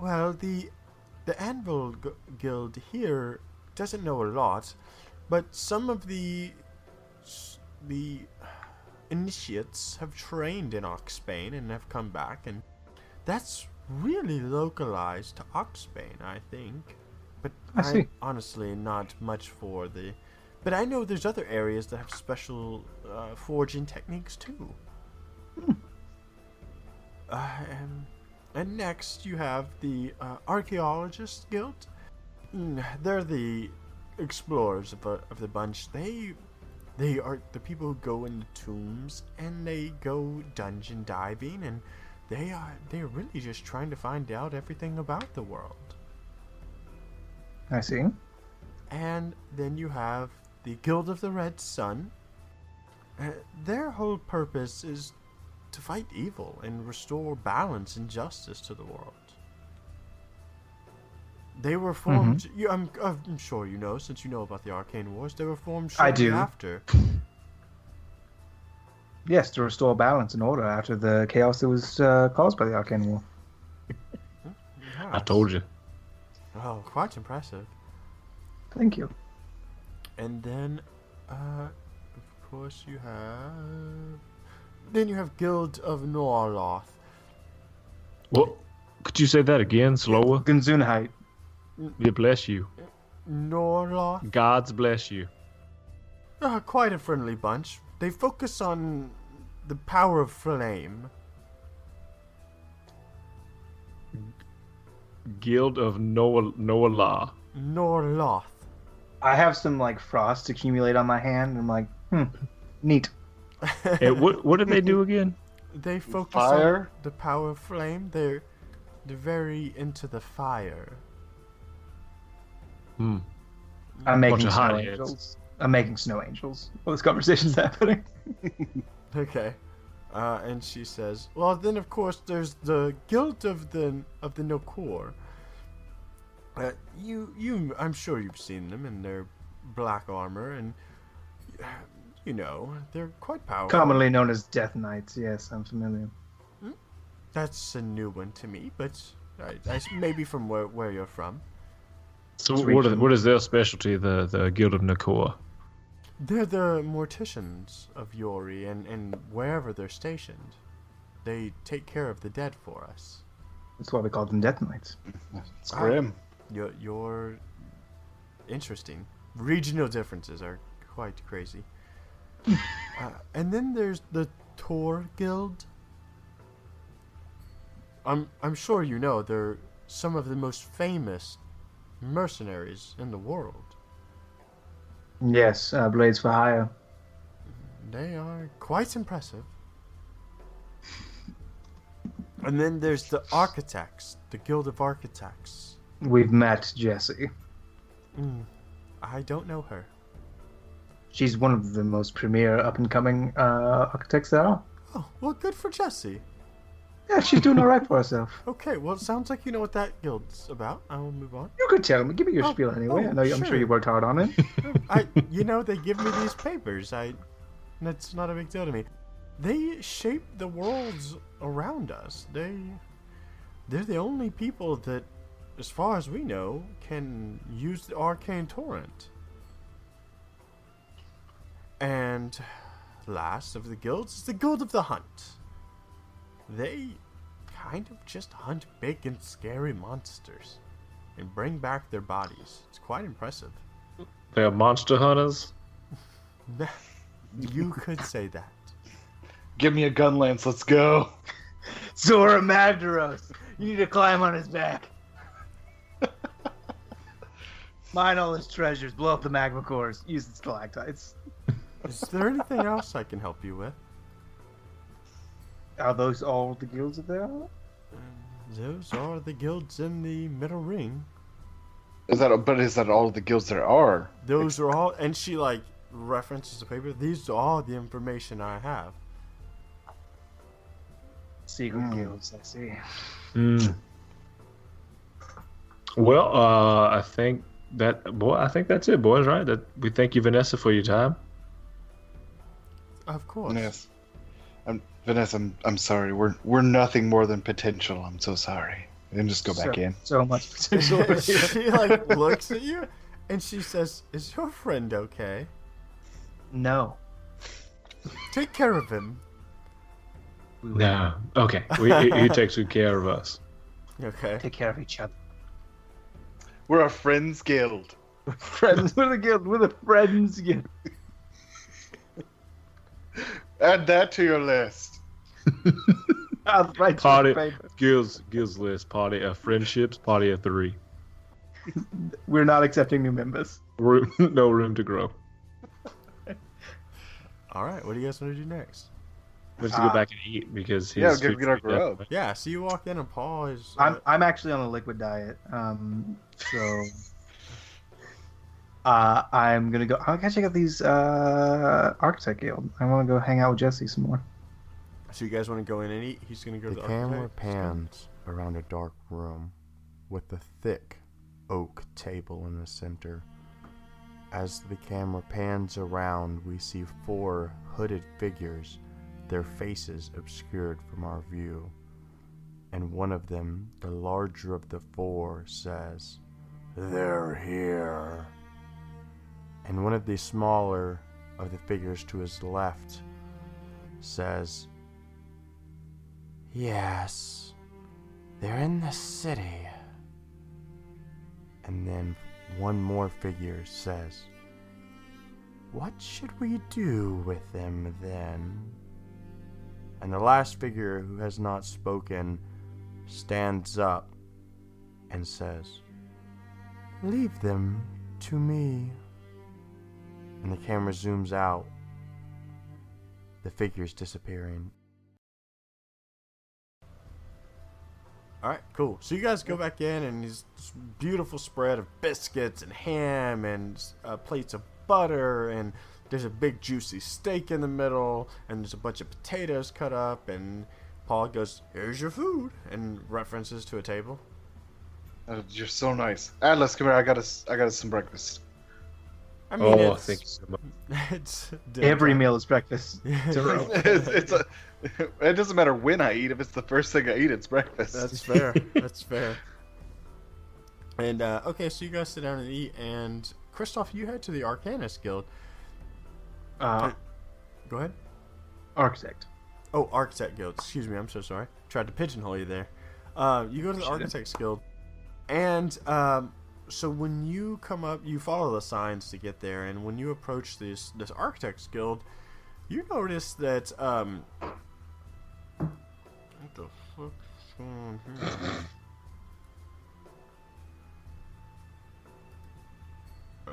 well, the the Anvil Gu- Guild here doesn't know a lot, but some of the the initiates have trained in Oxbane and have come back, and that's really localized to Oxbane, I think. But I see. honestly not much for the. But I know there's other areas that have special uh, forging techniques too. Uh, and, and next you have the uh, Archaeologist Guild. Mm, They're the explorers of, uh, of the bunch. They they are the people who go into tombs and they go dungeon diving and they are they're really just trying to find out everything about the world. I see. And then you have the Guild of the Red Sun. Uh, their whole purpose is to fight evil and restore balance and justice to the world. They were formed. You, I'm, I'm sure you know, since you know about the Arcane Wars. They were formed I shortly do. after. Yes, to restore balance and order after the chaos that was uh, caused by the Arcane War. I told you. Oh, quite impressive. Thank you. And then, uh, of course, you have. Then you have Guild of Norloth. Well, could you say that again, slower? Gunzunheit. Yeah, bless you. Norloth? God's bless you. Uh, quite a friendly bunch. They focus on the power of flame. Guild of Noah Noah Law. Norloth. I have some like frost accumulate on my hand, and I'm like, hmm, neat. And what what did they do again? They focus Fire? on the power of flame. They're they're very into the fire. Hmm. I'm making snow hotheads. angels. I'm making snow angels. While this conversation's happening. Okay. Uh, and she says, "Well, then of course there's the guilt of the of the Nokor. Uh, you you I'm sure you've seen them in their black armor, and you know they're quite powerful. Commonly known as Death Knights. Yes, I'm familiar. That's a new one to me, but I, I s- maybe from where where you're from. So It's what is, what is their specialty? The the Guild of Nakor. They're the morticians of Yori, and and wherever they're stationed, they take care of the dead for us. That's why we call them Death Knights. It's grim. You're, you're interesting. Regional differences are quite crazy. uh, and then there's the Tor Guild. I'm I'm sure you know they're some of the most famous mercenaries in the world. Yes, uh, Blades for Hire. They are quite impressive. And then there's the Architects, the Guild of Architects. We've met Jessie. Mm, I don't know her. She's one of the most premier up and coming uh, architects there are. Oh, well, good for Jesse. Yeah, she's doing all right for herself. Okay, well, it sounds like you know what that guild's about. I will move on. You could tell me. Give me your Oh, spiel anyway. oh, I know. you- I'm sure sure. you worked hard on it. Oh, I, you know, they give me these papers. I, that's not a big deal to me. They shape the worlds around us. They, they're the only people that, as far as we know, can use the arcane torrent. And last of the guilds is the Guild of the Hunt. They kind of just hunt big and scary monsters and bring back their bodies. It's quite impressive. They're monster hunters. you could say that. Give me a gun lance. Let's go. Zorah Magdaros. You need to climb on his back. Mine all his treasures. Blow up the magma cores. Use the stalactites. Is there anything else I can help you with? Are those all the guilds that there are? Those are the guilds in the middle ring. Is that? But is that all the guilds there are? Those are all, and she like references the paper. These are all the information I have. Secret Hmm. guilds, I see. Hmm. Well, uh, I think that boy. I think that's it, boys. Right? That we thank you, Vanessa, for your time. Of course. Yes. I'm Vanessa. I'm, I'm sorry. We're we're nothing more than potential. I'm so sorry. And just go back in. So much potential. she like looks at you, and she says, "Is your friend okay? no. Take care of him." No. Okay. We, he, he takes good care of us. Okay. take care of each other. We're a friends guild. Friends. We're the guild. We're the friends guild. Add that to your list. I'll Party. you a. Gills. Gills list. Party of friendships. Party of three. We're not accepting new members. Room, no room to grow. All right. What do you guys want to do next? We have to Uh, go back and eat because he's yeah, get- fixing get our to death. Yeah. So you walk in, and Paul is. Uh, I'm I'm actually on a liquid diet. Um, so Uh, I'm gonna go. I gotta check out these uh, Architect Guild. I want to go hang out with Jesse some more. So you guys want to go in and eat? He's gonna go The to the camera architect. pans around a dark room with a thick oak table in the center. As the camera pans around, we see four hooded figures, their faces obscured from our view. And one of them, the larger of the four, says, They're here. And one of the smaller of the figures to his left says, Yes, they're in the city. And then one more figure says, What should we do with them then? And the last figure who has not spoken stands up and says, Leave them to me. And the camera zooms out, the figures disappearing. All right, cool. So you guys go back in, and this beautiful spread of biscuits and ham and uh, plates of butter, and there's a big juicy steak in the middle, and there's a bunch of potatoes cut up, and Paul goes, "Here's your food," and references to a table. Uh, you're so nice. Atlas, come here. I got us. I got us some breakfast. I mean, oh, it's, thank you so much. it's Every time. meal is breakfast. Zero. it's, it's a, it doesn't matter when I eat. If it's the first thing I eat, it's breakfast. That's fair. That's fair. And uh, okay, so you guys sit down and eat, and Christoph, you head to the Arcanist Guild. Uh, Go ahead. architect. Oh, Architect Guild. Excuse me. I'm so sorry. Tried to pigeonhole you there. Uh, you go to the Should've. Architects Guild, and um, so when you come up, you follow the signs to get there, and when you approach this this Architects Guild, you notice that um, what the fuck is going on here?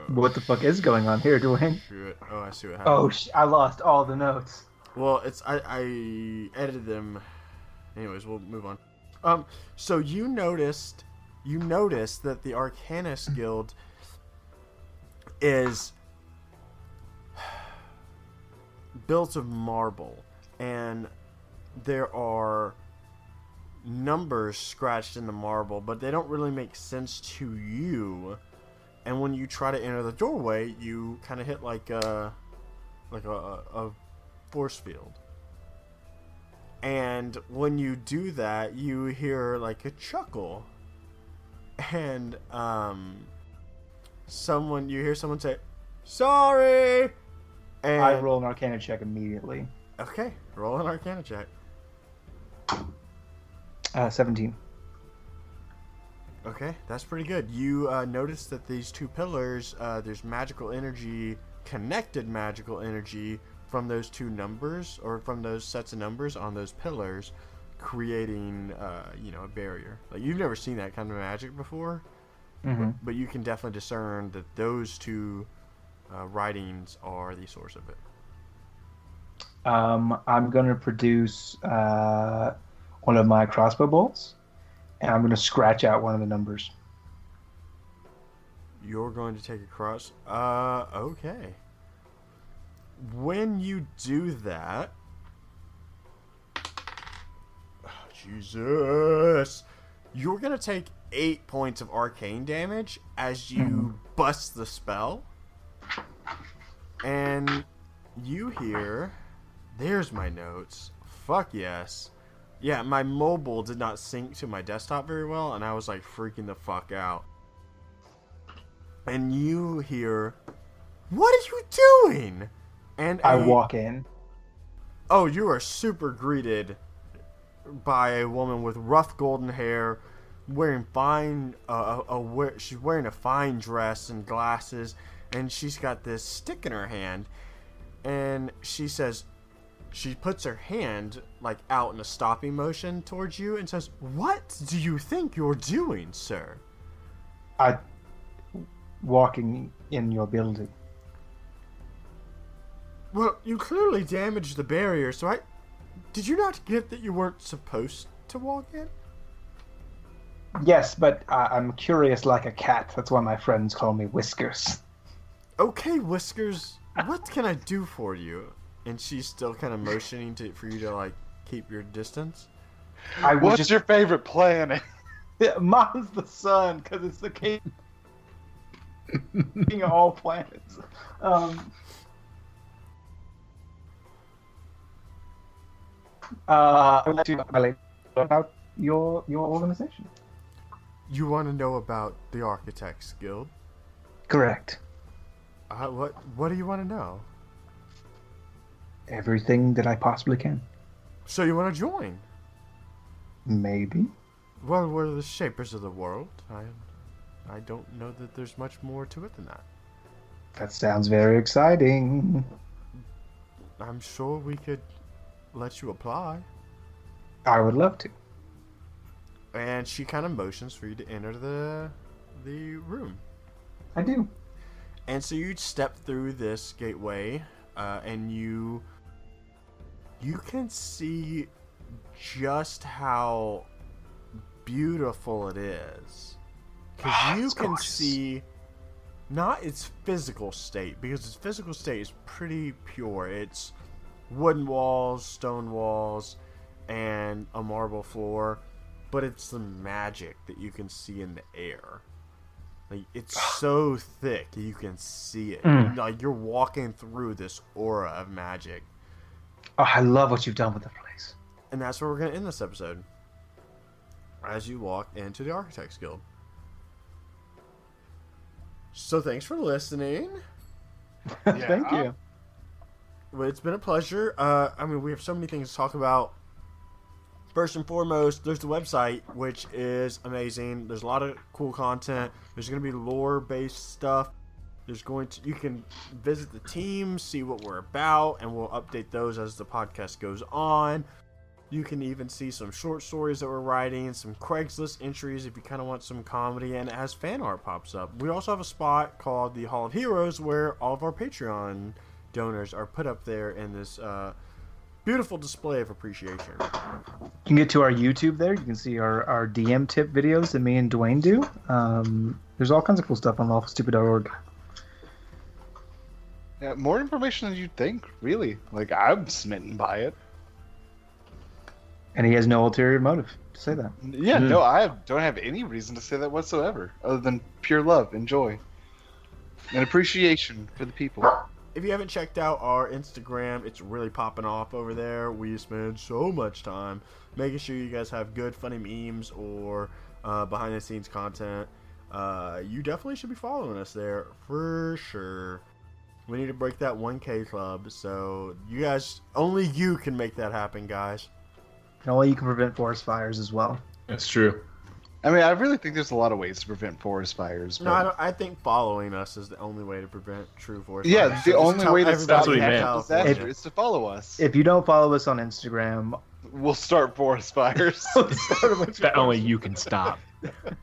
What the fuck is going on here, Dwayne? Shit. Oh, I see what happened. Oh, sh- I lost all the notes. Well, it's I, I edited them. Anyways, we'll move on. Um, so you noticed you noticed that the Arcanist Guild is built of marble, and there are numbers scratched in the marble, but they don't really make sense to you. And when you try to enter the doorway, you kind of hit like a like a, a force field. And when you do that, you hear like a chuckle. And um someone you hear someone say, "Sorry." And I roll an Arcana check immediately. Okay, roll an Arcana check. Uh, 17. Okay, that's pretty good. You uh, notice that these two pillars, uh, there's magical energy, connected magical energy from those two numbers, or from those sets of numbers on those pillars, creating, uh, you know, a barrier. Like you've never seen that kind of magic before, Mm-hmm. but you can definitely discern that those two uh, writings are the source of it. Um, I'm going to produce uh, one of my crossbow bolts, and I'm going to scratch out one of the numbers. You're going to take a cross. Uh, okay. When you do that, oh, Jesus, you're gonna take eight points of arcane damage as you bust the spell, and you hear. There's my notes. Fuck yes. Yeah, my mobile did not sync to my desktop very well, and I was like freaking the fuck out and you hear, "What are you doing?" And I a- walk in. Oh, you are super greeted by a woman with rough golden hair, wearing fine. Uh, a, a, she's wearing a fine dress and glasses, and she's got this stick in her hand, and she says. She puts her hand like out in a stopping motion towards you and says, "What do you think you're doing, sir?" I walking in your building. Well, you clearly damaged the barrier, so I. Did you not get that you weren't supposed to walk in? Yes, but I I'm curious like a cat. That's why my friends call me Whiskers. Okay, Whiskers, what can I do for you? And she's still kind of motioning to for you to like keep your distance. I What's just your favorite planet? Yeah, mine's the sun because it's the king, king of all planets. Um, uh, I would to highlight about your your organization. You want to know about the Architects Guild? Correct. Uh, what What do you want to know? Everything that I possibly can. So you want to join? Maybe. Well, we're the shapers of the world. I, I don't know that there's much more to it than that. That sounds very exciting. I'm sure we could let you apply. I would love to. And she kind of motions for you to enter the the room. I do. And so you step through this gateway, uh, and you you can see just how beautiful it is. Because Ah, you can gorgeous. see not its physical state, because its physical state is pretty pure. It's wooden walls, stone walls, and a marble floor, but it's the magic that you can see in the air. Like it's so thick you can see it. Mm. Like you're walking through this aura of magic. Oh, I love what you've done with the place. And that's where we're gonna end this episode. As you walk into the Architects Guild. So thanks for listening. Thank you. Well, it's been a pleasure. Uh, I mean, we have so many things to talk about. First and foremost, there's the website, which is amazing. There's a lot of cool content. There's going to be lore-based stuff. There's going to you can visit the team, see what we're about, and we'll update those as the podcast goes on. You can even see some short stories that we're writing, some Craigslist entries if you kind of want some comedy, and as fan art pops up. We also have a spot called the Hall of Heroes where all of our Patreon donors are put up there in this uh, beautiful display of appreciation. You can get to our YouTube there. You can see our, our DM tip videos that me and Dwayne do. Um, there's all kinds of cool stuff on lawfulstupid.org. Yeah, more information than you'd think, really. Like I'm smitten by it. And he has no ulterior motive to say that. Yeah, Hmm. no, I don't have any reason to say that whatsoever, other than pure love and joy, and appreciation for the people. If you haven't checked out our Instagram, it's really popping off over there. We spend so much time making sure you guys have good, funny memes or uh, behind the scenes content. Uh, you definitely should be following us there for sure. We need to break that 1K club, so you guys, only you can make that happen, guys. And only you can prevent forest fires as well. That's true. I mean, I really think there's a lot of ways to prevent forest fires. But... No, I, don't, I think following us is the only way to prevent true forest yeah, fires. Yeah, the So only way to everybody stop what he in meant. California. disaster is to follow us. If you don't follow us on Instagram, We'll start forest fires. That only you can stop.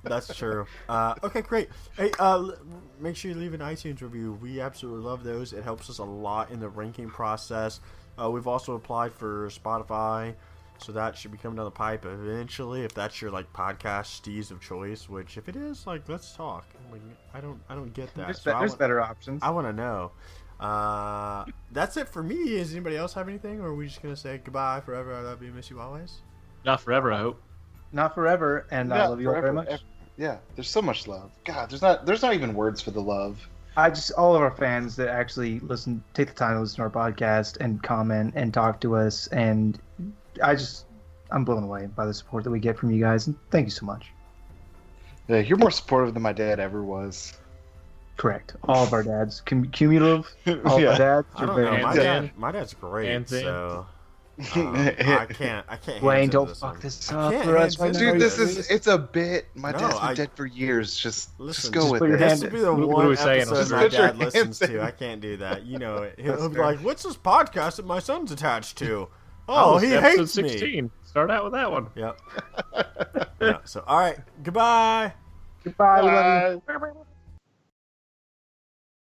That's true. Uh, okay, great. Hey, uh, make sure you leave an iTunes review. We absolutely love those. It helps us a lot in the ranking process. Uh, we've also applied for Spotify, so that should be coming down the pipe eventually. If that's your like podcast steez of choice, which if it is, like, let's talk. Like, I don't, I don't get that. there's, So be- I there's want- better options. I want to know. Uh, that's it for me. Does anybody else have anything, or are we just gonna say goodbye forever? I love you, miss you always. Not forever, I hope. Not forever, and I love you all very much. ever. Yeah, there's so much love. God, there's not there's not even words for the love. I just all of our fans that actually listen, take the time to listen to our podcast and comment and talk to us, and I just I'm blown away by the support that we get from you guys, and thank you so much. Yeah, you're more supportive than my dad ever was. Correct, all of our dads, cum- cumulative, all of Yeah. our dads. I are don't very know. My dad, my dad's great. Anthony. So um, I can't. I can't. Wayne, don't this fuck one. this up for us right this. now. Dude, this is it's a bit. My No, dad's been I- dead for years. Just Listen, just go just with your it. This would be the What- what one we episode Just my dad listens hands to. I can't do that. You know, it. he'll be like, "What's this podcast that my son's attached to?" Oh, he episode hates me. 16. Start out with that one. Yep. yeah, so, all right. Goodbye. Goodbye. We. Bye.